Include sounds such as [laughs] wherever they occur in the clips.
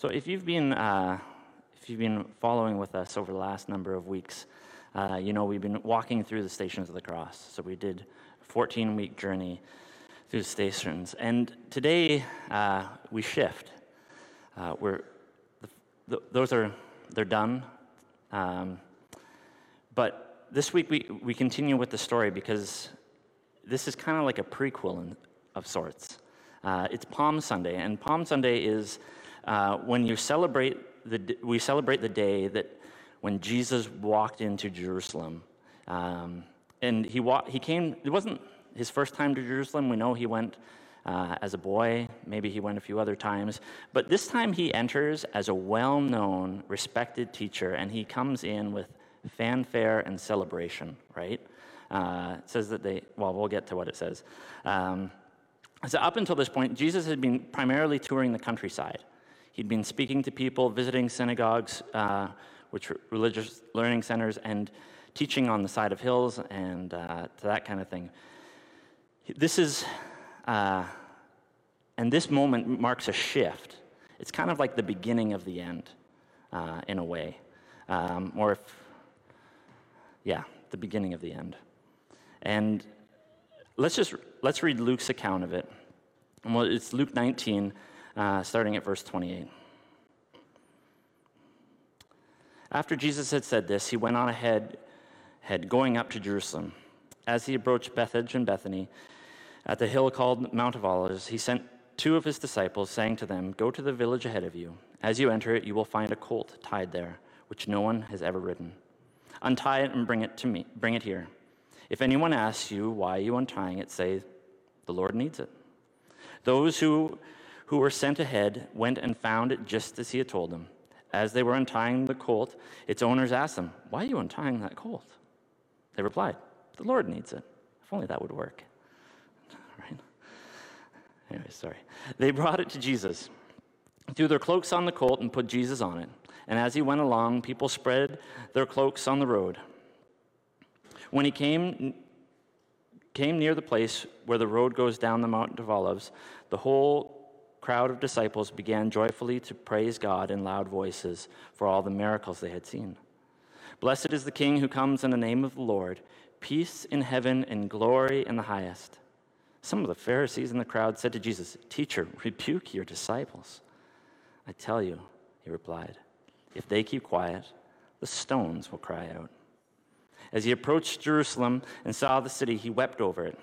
So if you've been uh, if you've been following with us over the last number of weeks, uh, you know we've been walking through the stations of the cross. So we did a 14 week journey through the stations, and today uh, we shift. Uh, we're th- those are they're done, um, but this week we we continue with the story because this is kind of like a prequel in, of sorts. Uh, it's Palm Sunday, and Palm Sunday is uh, when you celebrate the, we celebrate the day that when Jesus walked into Jerusalem. Um, and he, wa- he came, it wasn't his first time to Jerusalem. We know he went uh, as a boy, maybe he went a few other times. But this time he enters as a well known, respected teacher, and he comes in with fanfare and celebration, right? Uh, it says that they, well, we'll get to what it says. Um, so, up until this point, Jesus had been primarily touring the countryside. He'd been speaking to people, visiting synagogues, uh, which were religious learning centers, and teaching on the side of hills and uh, to that kind of thing. This is, uh, and this moment marks a shift. It's kind of like the beginning of the end, uh, in a way. Um, or if, yeah, the beginning of the end. And let's just let's read Luke's account of it. Well, it's Luke 19, uh, starting at verse 28. After Jesus had said this, he went on ahead, head going up to Jerusalem. As he approached Bethphage and Bethany, at the hill called Mount of Olives, he sent two of his disciples, saying to them, Go to the village ahead of you. As you enter it, you will find a colt tied there, which no one has ever ridden. Untie it and bring it to me. Bring it here. If anyone asks you why you are untying it, say, The Lord needs it. Those who, who were sent ahead went and found it just as he had told them. As they were untying the colt, its owners asked them, Why are you untying that colt? They replied, The Lord needs it. If only that would work. [laughs] Right? Anyway, sorry. They brought it to Jesus, threw their cloaks on the colt, and put Jesus on it. And as he went along, people spread their cloaks on the road. When he came, came near the place where the road goes down the Mount of Olives, the whole crowd of disciples began joyfully to praise God in loud voices for all the miracles they had seen. Blessed is the King who comes in the name of the Lord, peace in heaven and glory in the highest. Some of the Pharisees in the crowd said to Jesus, Teacher, rebuke your disciples. I tell you, he replied, if they keep quiet, the stones will cry out. As he approached Jerusalem and saw the city, he wept over it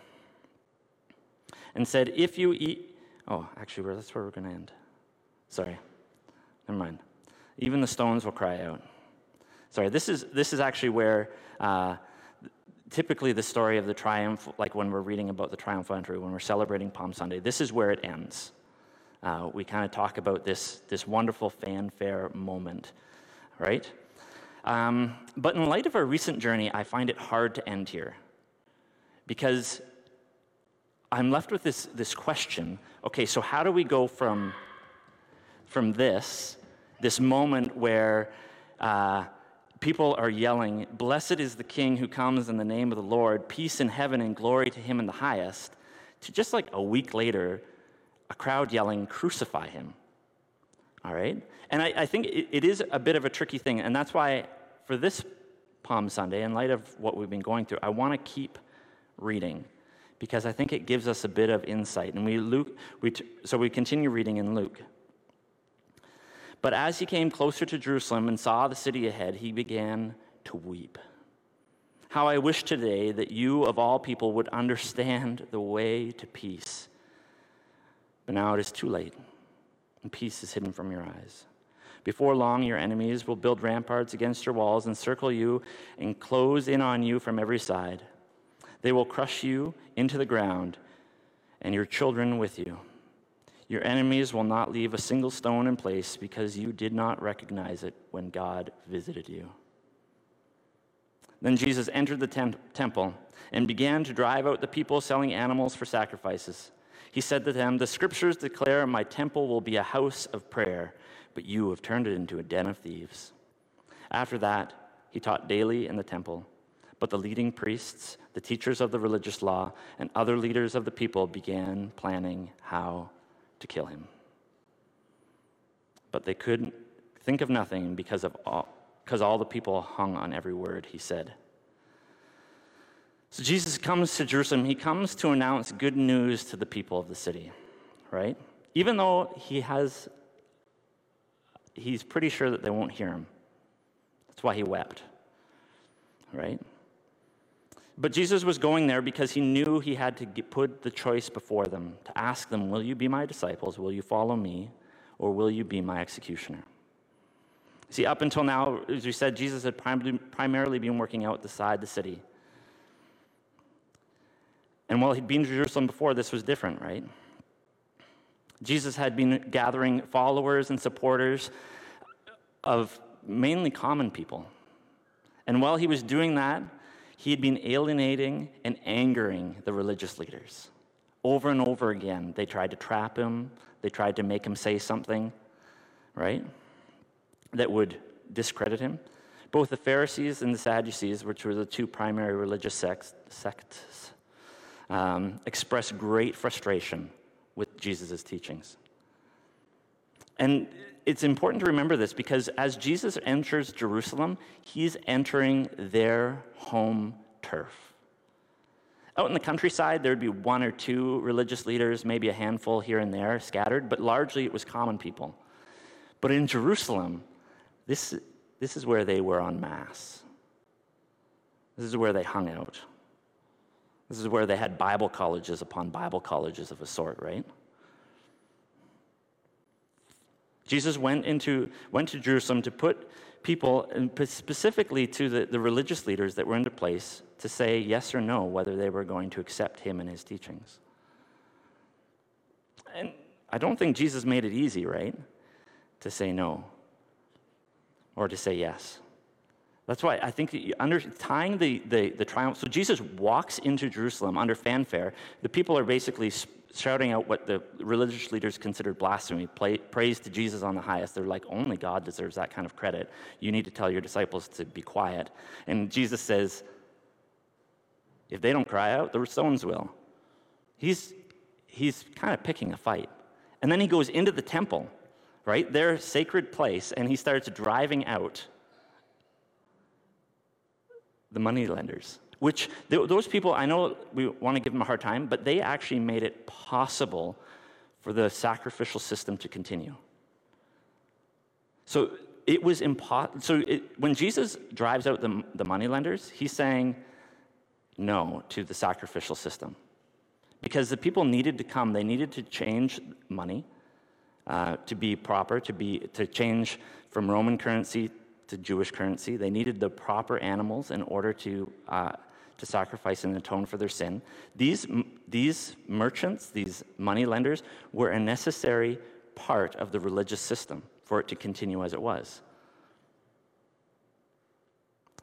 and said, If you eat. Oh, actually, that's where we're going to end. Sorry. Never mind. Even the stones will cry out. Sorry, this is, this is actually where uh, typically the story of the triumph, like when we're reading about the triumphal entry, when we're celebrating Palm Sunday, this is where it ends. Uh, we kind of talk about this, this wonderful fanfare moment, right? Um, but in light of our recent journey, I find it hard to end here because I'm left with this, this question okay, so how do we go from, from this, this moment where uh, people are yelling, Blessed is the King who comes in the name of the Lord, peace in heaven and glory to him in the highest, to just like a week later, a crowd yelling, Crucify him. All right? And I, I think it, it is a bit of a tricky thing, and that's why for this Palm Sunday, in light of what we've been going through, I want to keep reading because I think it gives us a bit of insight. And we Luke, we so we continue reading in Luke. But as he came closer to Jerusalem and saw the city ahead, he began to weep. How I wish today that you, of all people, would understand the way to peace. But now it is too late, and peace is hidden from your eyes. Before long, your enemies will build ramparts against your walls, encircle you, and close in on you from every side. They will crush you into the ground, and your children with you. Your enemies will not leave a single stone in place because you did not recognize it when God visited you. Then Jesus entered the temp- temple and began to drive out the people selling animals for sacrifices. He said to them, The scriptures declare my temple will be a house of prayer but you have turned it into a den of thieves. After that, he taught daily in the temple. But the leading priests, the teachers of the religious law, and other leaders of the people began planning how to kill him. But they couldn't think of nothing because of all, because all the people hung on every word he said. So Jesus comes to Jerusalem. He comes to announce good news to the people of the city, right? Even though he has, he's pretty sure that they won't hear him. That's why he wept, right? But Jesus was going there because he knew he had to get, put the choice before them to ask them, Will you be my disciples? Will you follow me? Or will you be my executioner? See, up until now, as we said, Jesus had prim- primarily been working out outside the city. And while he'd been to Jerusalem before, this was different, right? Jesus had been gathering followers and supporters of mainly common people. And while he was doing that, he had been alienating and angering the religious leaders. Over and over again, they tried to trap him, they tried to make him say something, right, that would discredit him. Both the Pharisees and the Sadducees, which were the two primary religious sects, um, expressed great frustration with Jesus' teachings. And it's important to remember this because as Jesus enters Jerusalem, he's entering their home turf. Out in the countryside, there would be one or two religious leaders, maybe a handful here and there scattered, but largely it was common people. But in Jerusalem, this, this is where they were en masse. This is where they hung out. This is where they had Bible colleges upon Bible colleges of a sort, right? Jesus went, into, went to Jerusalem to put people, and specifically to the, the religious leaders that were in place, to say yes or no whether they were going to accept him and his teachings. And I don't think Jesus made it easy, right? To say no or to say yes. That's why I think under, tying the, the, the triumph, so Jesus walks into Jerusalem under fanfare. The people are basically shouting out what the religious leaders considered blasphemy, praise to Jesus on the highest. They're like, only God deserves that kind of credit. You need to tell your disciples to be quiet. And Jesus says, if they don't cry out, the stones will. He's, he's kind of picking a fight. And then he goes into the temple, right, their sacred place, and he starts driving out the money lenders which those people, I know we want to give them a hard time, but they actually made it possible for the sacrificial system to continue. So it was impossible. So it, when Jesus drives out the, the moneylenders, he's saying no to the sacrificial system. Because the people needed to come, they needed to change money uh, to be proper, to, be, to change from Roman currency to Jewish currency. They needed the proper animals in order to uh, to sacrifice and atone for their sin. These, these merchants, these money lenders, were a necessary part of the religious system for it to continue as it was.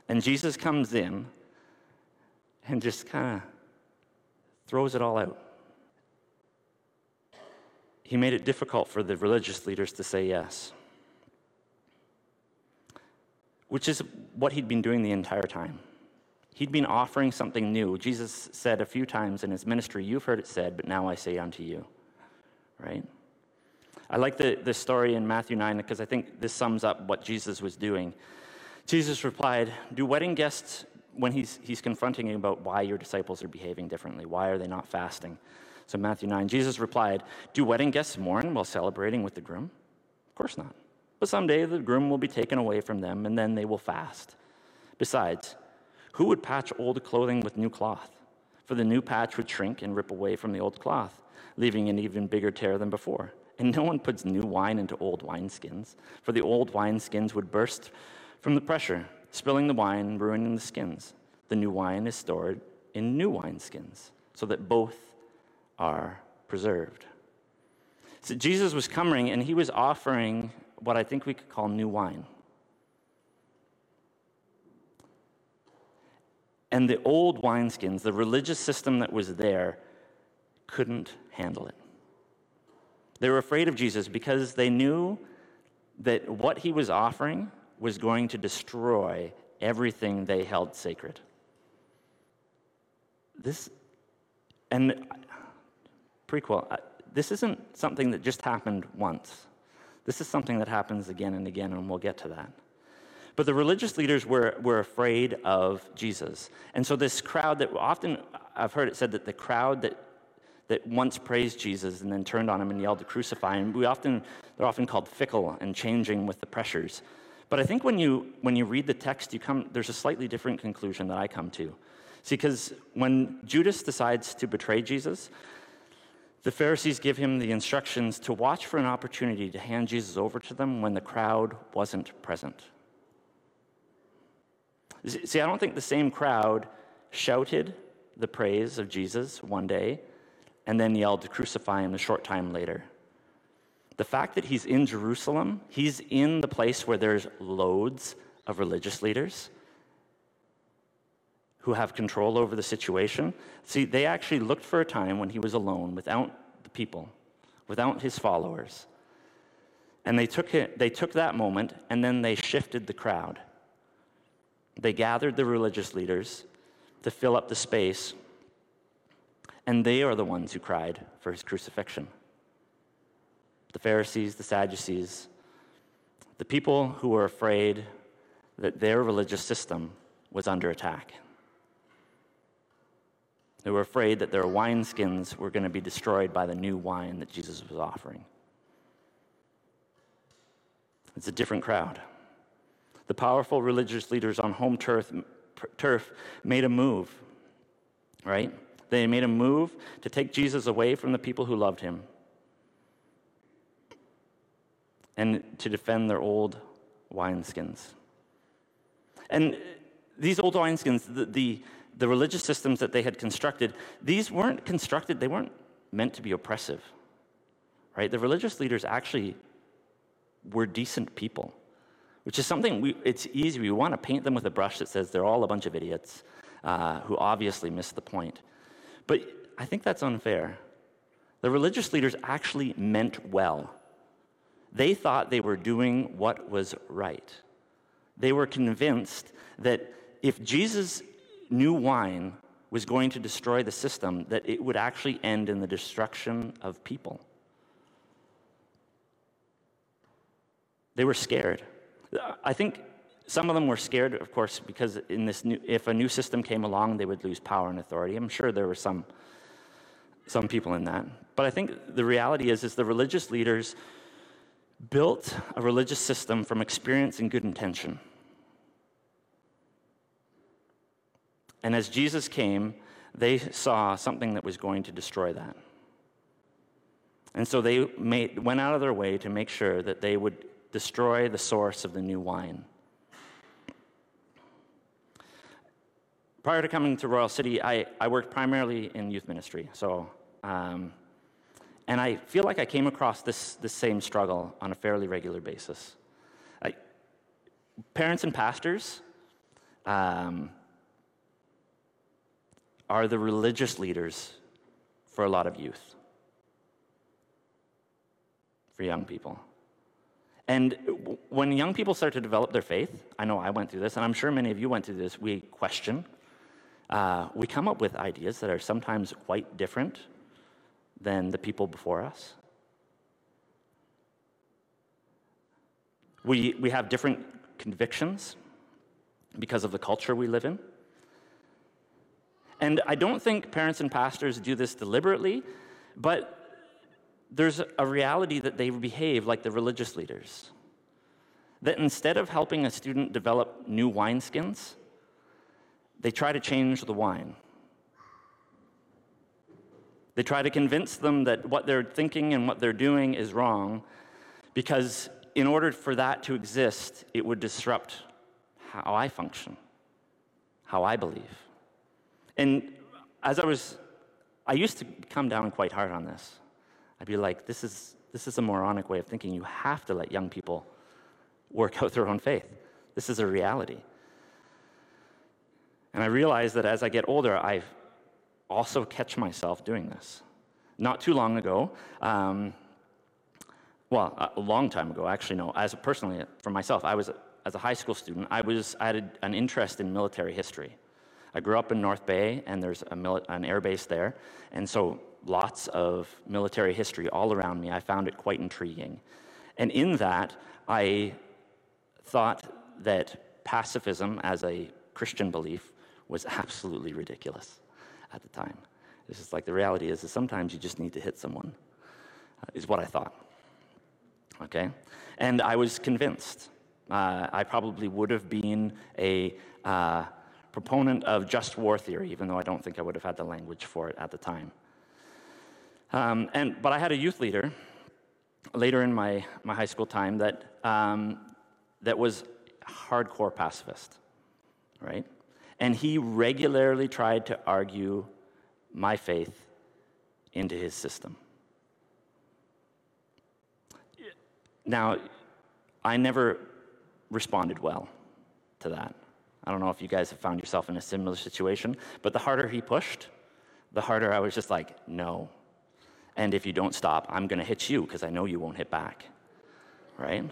And Jesus comes in and just kind of throws it all out. He made it difficult for the religious leaders to say yes, which is what he'd been doing the entire time. He'd been offering something new. Jesus said a few times in his ministry, You've heard it said, but now I say unto you. Right? I like the, the story in Matthew 9 because I think this sums up what Jesus was doing. Jesus replied, Do wedding guests, when he's, he's confronting you about why your disciples are behaving differently, why are they not fasting? So, Matthew 9, Jesus replied, Do wedding guests mourn while celebrating with the groom? Of course not. But someday the groom will be taken away from them, and then they will fast. Besides, who would patch old clothing with new cloth? For the new patch would shrink and rip away from the old cloth, leaving an even bigger tear than before. And no one puts new wine into old wineskins, for the old wineskins would burst from the pressure, spilling the wine and ruining the skins. The new wine is stored in new wineskins, so that both are preserved. So Jesus was coming and he was offering what I think we could call new wine. And the old wineskins, the religious system that was there, couldn't handle it. They were afraid of Jesus because they knew that what he was offering was going to destroy everything they held sacred. This, and prequel, uh, this isn't something that just happened once. This is something that happens again and again, and we'll get to that. But the religious leaders were, were afraid of Jesus. And so, this crowd that often, I've heard it said that the crowd that, that once praised Jesus and then turned on him and yelled to crucify him, we often, they're often called fickle and changing with the pressures. But I think when you, when you read the text, you come, there's a slightly different conclusion that I come to. See, because when Judas decides to betray Jesus, the Pharisees give him the instructions to watch for an opportunity to hand Jesus over to them when the crowd wasn't present. See, I don't think the same crowd shouted the praise of Jesus one day and then yelled to crucify him a short time later. The fact that he's in Jerusalem, he's in the place where there's loads of religious leaders who have control over the situation. See, they actually looked for a time when he was alone without the people, without his followers. And they took, it, they took that moment and then they shifted the crowd. They gathered the religious leaders to fill up the space, and they are the ones who cried for his crucifixion. The Pharisees, the Sadducees, the people who were afraid that their religious system was under attack. They were afraid that their wineskins were going to be destroyed by the new wine that Jesus was offering. It's a different crowd. The powerful religious leaders on home turf, turf made a move, right? They made a move to take Jesus away from the people who loved him and to defend their old wineskins. And these old wineskins, the, the, the religious systems that they had constructed, these weren't constructed, they weren't meant to be oppressive, right? The religious leaders actually were decent people which is something we, it's easy. We want to paint them with a brush that says they're all a bunch of idiots uh, who obviously missed the point. But I think that's unfair. The religious leaders actually meant well. They thought they were doing what was right. They were convinced that if Jesus' new wine was going to destroy the system, that it would actually end in the destruction of people. They were scared. I think some of them were scared, of course, because in this new, if a new system came along, they would lose power and authority. I'm sure there were some, some people in that. But I think the reality is, is the religious leaders built a religious system from experience and good intention. And as Jesus came, they saw something that was going to destroy that. And so they made, went out of their way to make sure that they would destroy the source of the new wine. Prior to coming to Royal City, I, I worked primarily in youth ministry. So, um, and I feel like I came across this, this same struggle on a fairly regular basis. I, parents and pastors um, are the religious leaders for a lot of youth, for young people. And when young people start to develop their faith, I know I went through this, and I'm sure many of you went through this, we question. Uh, we come up with ideas that are sometimes quite different than the people before us. We, we have different convictions because of the culture we live in. And I don't think parents and pastors do this deliberately, but there's a reality that they behave like the religious leaders. That instead of helping a student develop new wineskins, they try to change the wine. They try to convince them that what they're thinking and what they're doing is wrong because, in order for that to exist, it would disrupt how I function, how I believe. And as I was, I used to come down quite hard on this. I'd be like, this is, this is a moronic way of thinking. You have to let young people work [laughs] out their own faith. This is a reality. And I realize that as I get older, I also catch myself doing this. Not too long ago, um, well, a long time ago, actually, no, as personally, for myself, I was, as a high school student, I, was, I had an interest in military history. I grew up in North Bay, and there's a mili- an air base there. And so lots of military history all around me. I found it quite intriguing. And in that, I thought that pacifism as a Christian belief was [laughs] absolutely ridiculous at the time. It's just like the reality is, that sometimes you just need to hit someone, uh, is what I thought. Okay? And I was convinced. Uh, I probably would have been a uh, proponent of just war theory, even though I don't think I would have had the language for it at the time. Um, and, but I had a youth leader later in my, my high school time that, um, that was hardcore pacifist, right? And he regularly tried to argue my faith into his system. Now, I never responded well to that. I don't know if you guys have found yourself in a similar situation, but the harder he pushed, the harder I was just like, no. And if you don't stop, I'm going to hit you because I know you won't hit back. Right?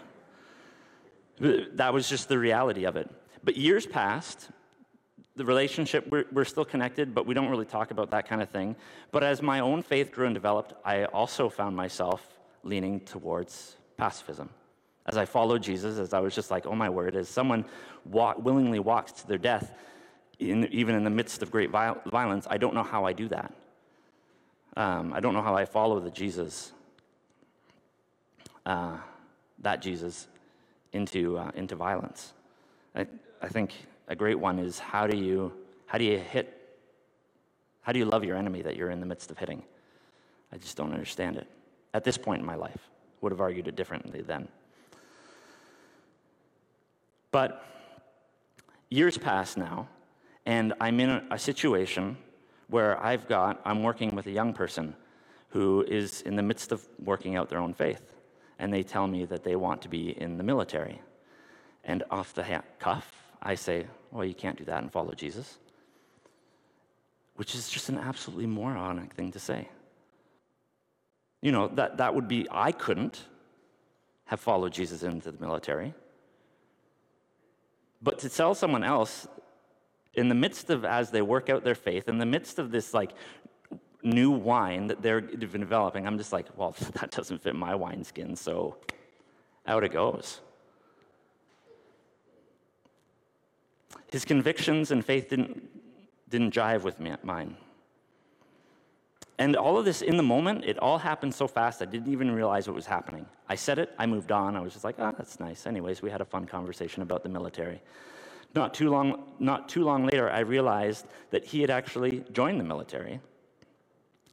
That was just the reality of it. But years passed, the relationship, we're, we're, still connected, but we don't really talk about that kind of thing. But as my own faith grew and developed, I also found myself leaning towards pacifism. As I followed Jesus, as I was just like, oh my word, as someone walk, willingly walks to their death, in, even in the midst of great violence, I don't know how I do that. Um, I don't know how I follow the Jesus, uh, that Jesus, into, uh, into violence. I, I think a great one is how do you, how do you hit, how do you love your enemy that you're in the midst of hitting? I just don't understand it. At this point in my life, would have argued it differently then. But years pass now, and I'm in a, a situation where I've got, I'm working with a young person who is in the midst of working out their own faith. And they tell me that they want to be in the military. And off the cuff, I say, well, you can't do that and follow Jesus. Which is just an absolutely moronic thing to say. You know, that, that would be, I couldn't have followed Jesus into the military. But to tell someone else, in the midst of as they work out their faith, in the midst of this like new wine that they're developing, I'm just like, well, [laughs] that doesn't fit my wineskin, so out it goes. His convictions and faith didn't, didn't jive with me, mine. And all of this in the moment, it all happened so fast, I didn't even realize what was happening. I said it, I moved on. I was just like, ah, oh, that's nice. Anyways, we had a fun conversation about the military. Not too, long, not too long later, I realized that he had actually joined the military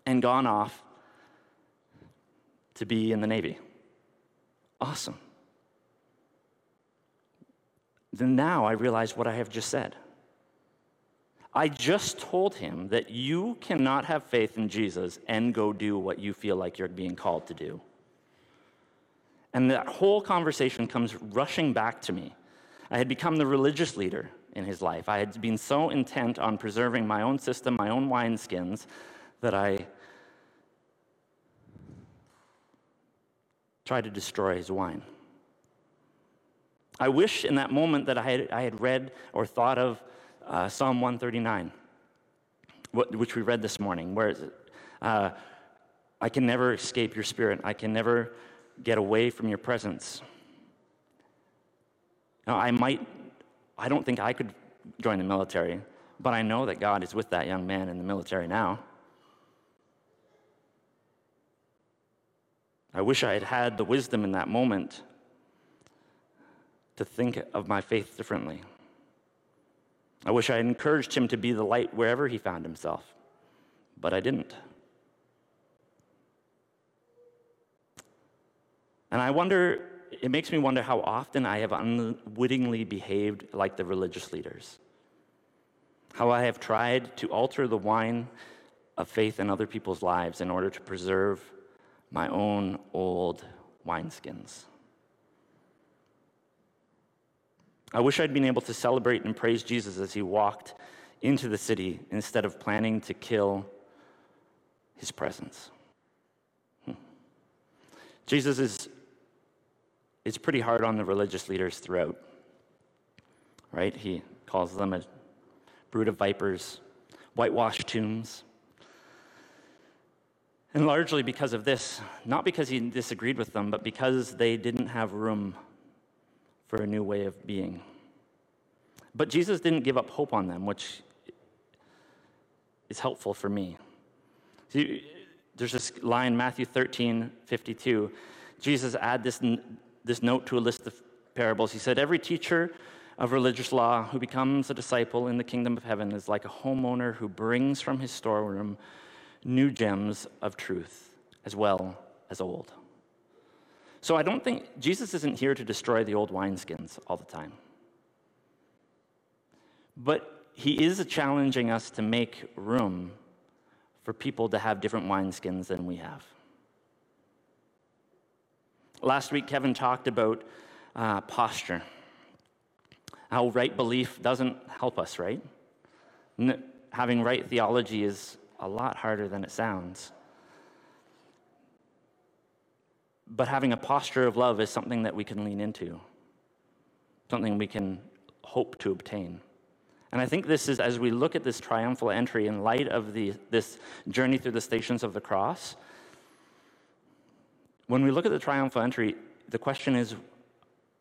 and gone off to be in the Navy. Awesome. Then now I realize what I have just said. I just told him that you cannot have faith in Jesus and go do what you feel like you're being called to do. And that whole conversation comes rushing back to me. I had become the religious leader in his life. I had been so intent on preserving my own system, my own wineskins, that I tried to destroy his wine. I wish in that moment that I had, I had read or thought of uh, Psalm 139, which we read this morning, where uh, I can never escape your spirit. I can never get away from your presence. Now, I might, I don't think I could join the military, but I know that God is with that young man in the military now. I wish I had had the wisdom in that moment to think of my faith differently. I wish I had encouraged him to be the light wherever he found himself, but I didn't. And I wonder, it makes me wonder how often I have unwittingly behaved like the religious leaders. How I have tried to alter the wine of faith in other people's lives in order to preserve my own old wineskins. I wish I'd been able to celebrate and praise Jesus as he walked into the city instead of planning to kill his presence. Hmm. Jesus is, is pretty hard on the religious leaders throughout, right? He calls them a brood of vipers, whitewashed tombs. And largely because of this, not because he disagreed with them, but because they didn't have room for a new way of being. But Jesus didn't give up hope on them, which is helpful for me. See, there's this line, Matthew 13, 52. Jesus add this, this note to a list of parables. He said, Every teacher of religious law who becomes a disciple in the kingdom of heaven is like a homeowner who brings from his storeroom new gems of truth as well as old. So I don't think Jesus isn't here to destroy the old wineskins all the time. But he is challenging us to make room for people to have different wineskins than we have. Last week, Kevin talked about uh, posture. How right belief doesn't help us, right? N- having right theology is a lot harder than it sounds. But having a posture of love is something that we can lean into, something we can hope to obtain. And I think this is, as we look at this triumphal entry in light of the, this journey through the stations of the cross, when we look at the triumphal entry, the question is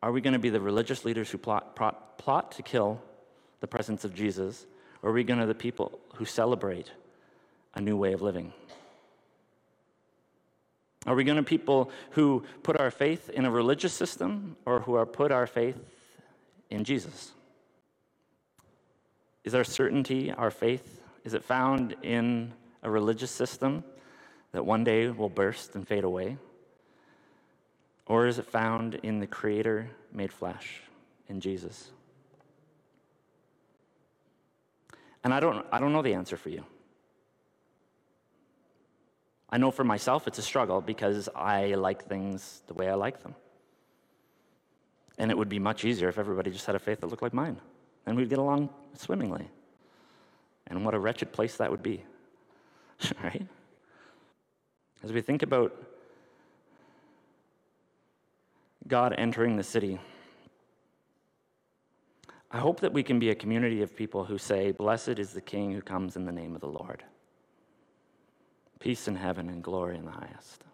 are we going to be the religious leaders who plot, plot, plot to kill the presence of Jesus, or are we going to be the people who celebrate a new way of living? Are we going to people who put our faith in a religious system, or who are put our faith in Jesus? Is our certainty, our faith, is it found in a religious system that one day will burst and fade away? Or is it found in the Creator made flesh, in Jesus? And I don't, I don't know the answer for you. I know for myself it's a struggle because I like things the way I like them. And it would be much easier if everybody just had a faith that looked like mine and we'd get along swimmingly. And what a wretched place that would be, [laughs] right? As we think about God entering the city, I hope that we can be a community of people who say, Blessed is the King who comes in the name of the Lord. Peace in heaven and glory in the highest.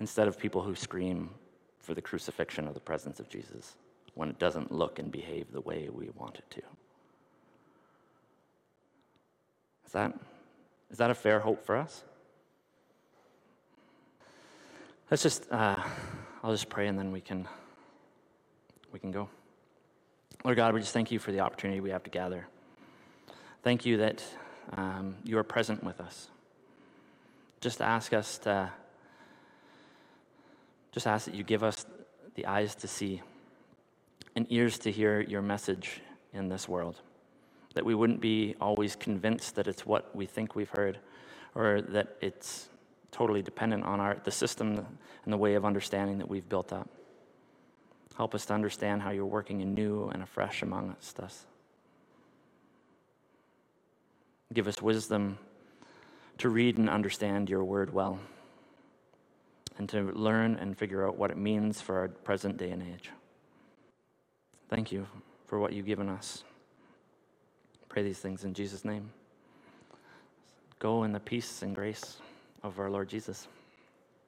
Instead of people who scream for the crucifixion of the presence of Jesus when it doesn't look and behave the way we want it to. Is that, is that a fair hope for us? Let's just, uh, I'll just pray and then we can, we can go. Lord God, we just thank you for the opportunity we have to gather. Thank you that um, you are present with us. Just ask us to, just ask that you give us the eyes to see and ears to hear your message in this world. That we wouldn't be always convinced that it's what we think we've heard or that it's totally dependent on our, the system and the way of understanding that we've built up. Help us to understand how you're working anew and afresh amongst us. Give us wisdom to read and understand your word well and to learn and figure out what it means for our present day and age. Thank you for what you've given us. Pray these things in Jesus' name. Go in the peace and grace of our Lord Jesus.